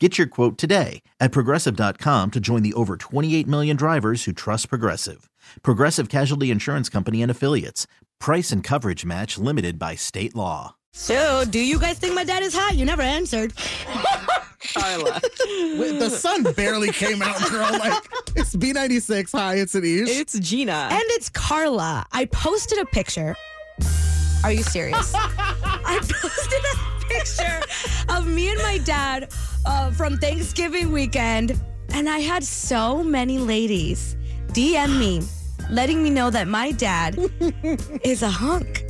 Get your quote today at progressive.com to join the over 28 million drivers who trust Progressive. Progressive Casualty Insurance Company and Affiliates. Price and coverage match limited by state law. So, do you guys think my dad is hot? You never answered. Karla. The sun barely came out, girl. Like it's B96. Hi, it's Anish. It's Gina. And it's Karla. I posted a picture. Are you serious? I posted a picture of me and my dad uh, from Thanksgiving weekend, and I had so many ladies DM me, letting me know that my dad is a hunk.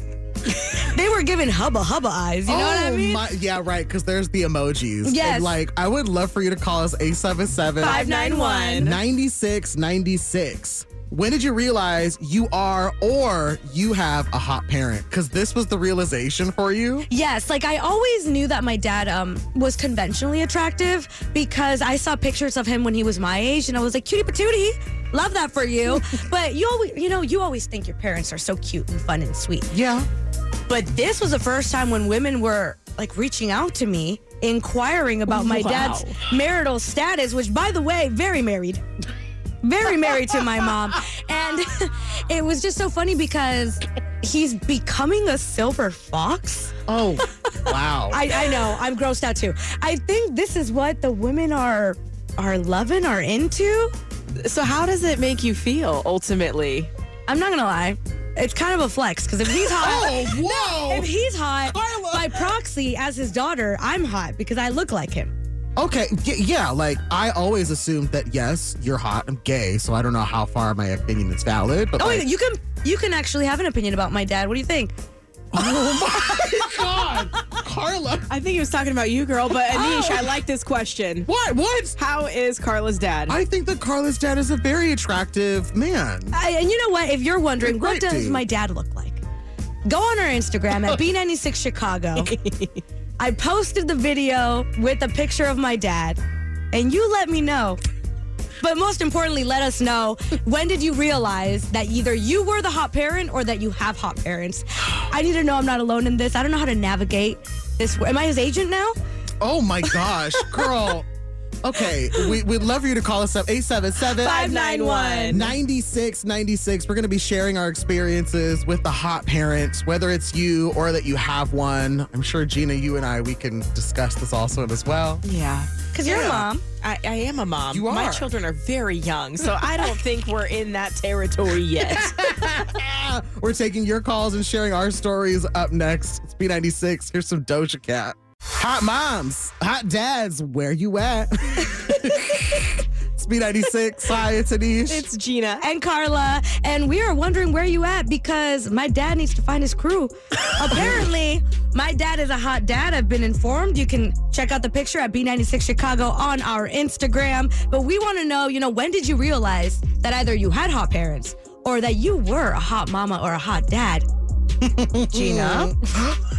they were giving hubba hubba eyes. You know what I Oh, mean? my- yeah, right. Because there's the emojis. Yes. And, like, I would love for you to call us 877 591. 9696. When did you realize you are or you have a hot parent? Because this was the realization for you. Yes, like I always knew that my dad um was conventionally attractive because I saw pictures of him when he was my age and I was like, cutie patootie, love that for you. but you always you know, you always think your parents are so cute and fun and sweet. Yeah. But this was the first time when women were like reaching out to me, inquiring about my Wow. dad's marital status, which by the way, very married. Very married to my mom. And it was just so funny because he's becoming a silver fox. Oh, wow. I, I know. I'm grossed out too. I think this is what the women are are loving are into. So, how does it make you feel ultimately? I'm not gonna lie. It's kind of a flex because if he's hot, oh, whoa. if he's hot Karla. by proxy as his daughter, I'm hot because I look like him. Okay, y- yeah, like I always assumed that yes, you're hot. I'm gay, so I don't know how far my opinion is valid. But Oh, like, wait, you can you can actually have an opinion about my dad. What do you think? oh my god, Karla, I think he was talking about you, girl, but Anish, I oh. like this question. what? What? How is Karla's dad? I think that Karla's dad is a very attractive man. I, and you know what? If you're wondering, what great, does dude. my dad look like? Go on our Instagram at B96 Chicago. I posted the video with a picture of my dad, and you let me know. But most importantly, let us know when did you realize that either you were the hot parent or that you have hot parents? I need to know I'm not alone in this. I don't know how to navigate this. Am I his agent now? Oh my gosh, girl. Okay, we, we'd love for you to call us up 877 591. 9696. We're going to be sharing our experiences with the hot parents, whether it's you or that you have one. I'm sure Gina, you and I, we can discuss this also as well. yeah. Because you're a mom. I, I am a mom. You are. My children are very young, so I don't think we're in that territory yet. We're taking your calls and sharing our stories up next. It's B96. Here's some Doja Cat. Hot moms, hot dads, where you at? it's B96. Hi, it's Anish. it's Gina. and Karla, and we are wondering where you at because my dad needs to find his crew. Apparently, my dad is a hot dad. I've been informed. You can check out the picture at B96 Chicago on our Instagram. But we want to know, you know, when did you realize that either you had hot parents or that you were a hot mama or a hot dad? Gina,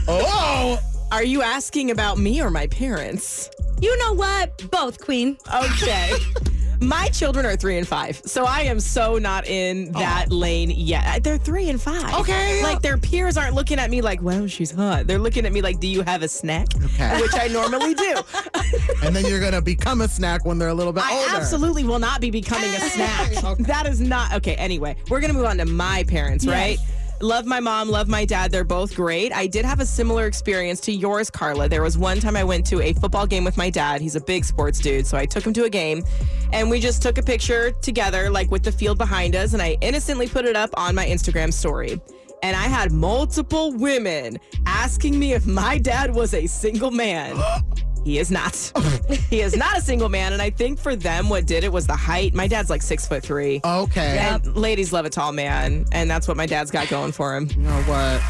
oh, Are you asking about me or my parents? you know what? Both, Queen. Okay. My children are three and five, so I am so not in that lane yet. Uh, they're three and five. Okay. Like their peers aren't looking at me like, wow, she's hot. They're looking at me like, do you have a snack? Okay. Which I normally do. and then you're going to become a snack when they're a little bit older. I older. absolutely will not be becoming a snack. Okay. That is not okay. Anyway, we're gonna move on to my parents, Yes. right? Love my mom, love my dad. They're both great. I did have a similar experience to yours, Karla. There was one time I went to a football game with my dad. He's a big sports dude. So I took him to a game and we just took a picture together, like with the field behind us. And I innocently put it up on my Instagram story. And I had multiple women asking me if my dad was a single man. He is not. he is not a single man. And I think for them, what did it was the height. My dad's like six foot three. Okay. And ladies love a tall man, and that's what my dad's got going for him. You know what?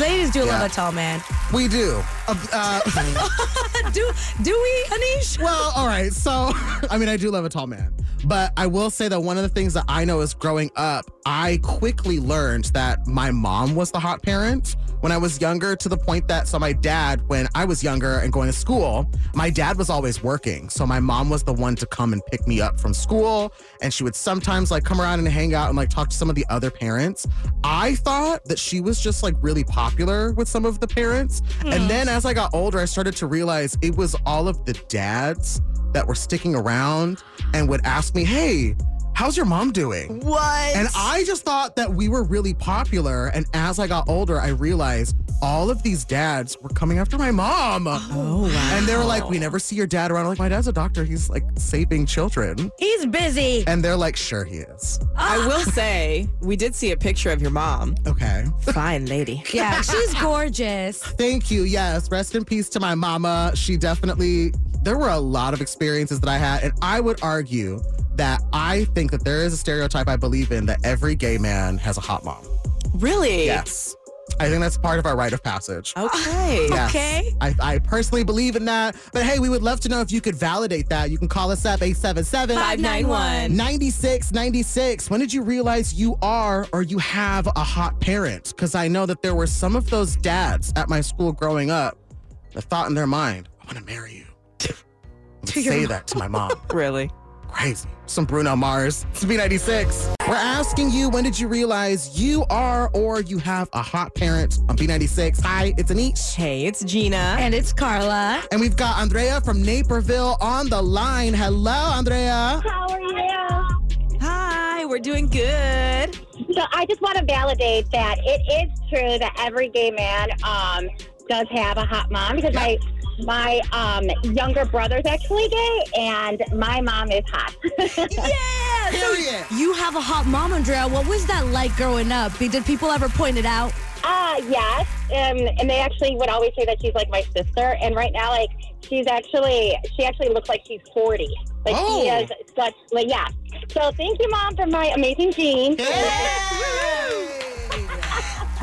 Ladies do love Yeah. a tall man. We do. Uh, uh, do do we, Anish? well, all right. So, I mean, I do love a tall man. But I will say that one of the things that I know is growing up, I quickly learned that my mom was the hot parent when I was younger to the point that, so my dad, when I was younger and going to school, my dad was always working. So my mom was the one to come and pick me up from school. And she would sometimes like come around and hang out and like talk to some of the other parents. I thought that she was just like really popular with some of the parents. And hmm. then as I got older, I started to realize it was all of the dads that were sticking around and would ask me, Hey, how's your mom doing? What? And I just thought that we were really popular. And as I got older, I realized all of these dads were coming after my mom. Oh, oh, wow. And they were like, We never see your dad around. I'm like, my dad's a doctor. He's like saving children. He's busy. And they're like, Sure, he is. I will say, we did see a picture of your mom. Okay. Fine lady. Yeah, she's gorgeous. Thank you. Yes. Rest in peace to my mama. She definitely, there were a lot of experiences that I had. And I would argue that I think that there is a stereotype I believe in that every gay man has a hot mom. Really? Yes. I think that's part of our rite of passage. Okay. Yes. Okay. I, I personally believe in that. But hey, we would love to know if you could validate that. You can call us up 877 591. 9696. When did you realize you are or you have a hot parent? Because I know that there were some of those dads at my school growing up that thought in their mind, I want to marry you. I would To say mom. that to my mom. Really? Crazy. Some Bruno Mars. It's B96. We're asking you, when did you realize you are or you have a hot parent on B96? Hi, it's Anish. Hey, it's Gina. And it's Karla. And we've got Andrea from Naperville on the line. Hello, Andrea. How are you? Hi, we're doing good. So I just want to validate that it is true that every gay man um, does have a hot mom because my my um, younger brother's actually gay and my mom is hot. Yeah. Period. You have a hot mom, Andrea. What was that like growing up? Did people ever point it out? uh, yes, um, and they actually would always say that she's like my sister. And right now, like she's actually she actually looks like she's forty. Like Oh. she is such like yeah. So thank you, mom, for my amazing genes.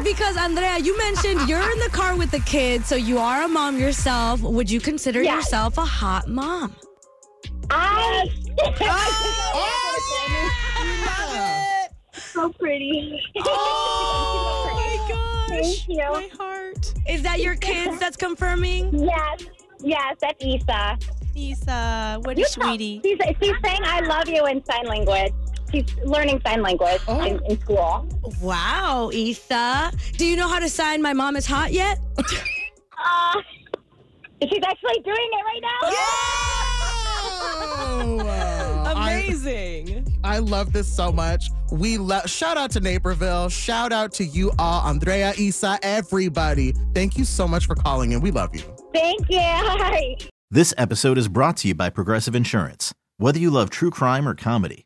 Because Andrea, you mentioned you're in the car with the kids, so you are a mom yourself. Would you consider Yes. yourself a hot mom? I. Oh, so pretty. Oh my gosh. Thank you. My heart. Is that your kids that's confirming? Yes, yes, that's Isa. Isa, what You is sweetie? She's, she's saying "I love you" in sign language. She's learning sign language Oh. in, in school. Wow, Etha. Do you know how to sign my mom is hot yet? Uh, she's actually doing it right now. Oh, I, Amazing. I love this so much. We love. Shout out to Naperville. Shout out to you all, Andrea, Isa, everybody. Thank you so much for calling in. We love you. Thank you. Hi. This episode is brought to you by Progressive Insurance. Whether you love true crime or comedy,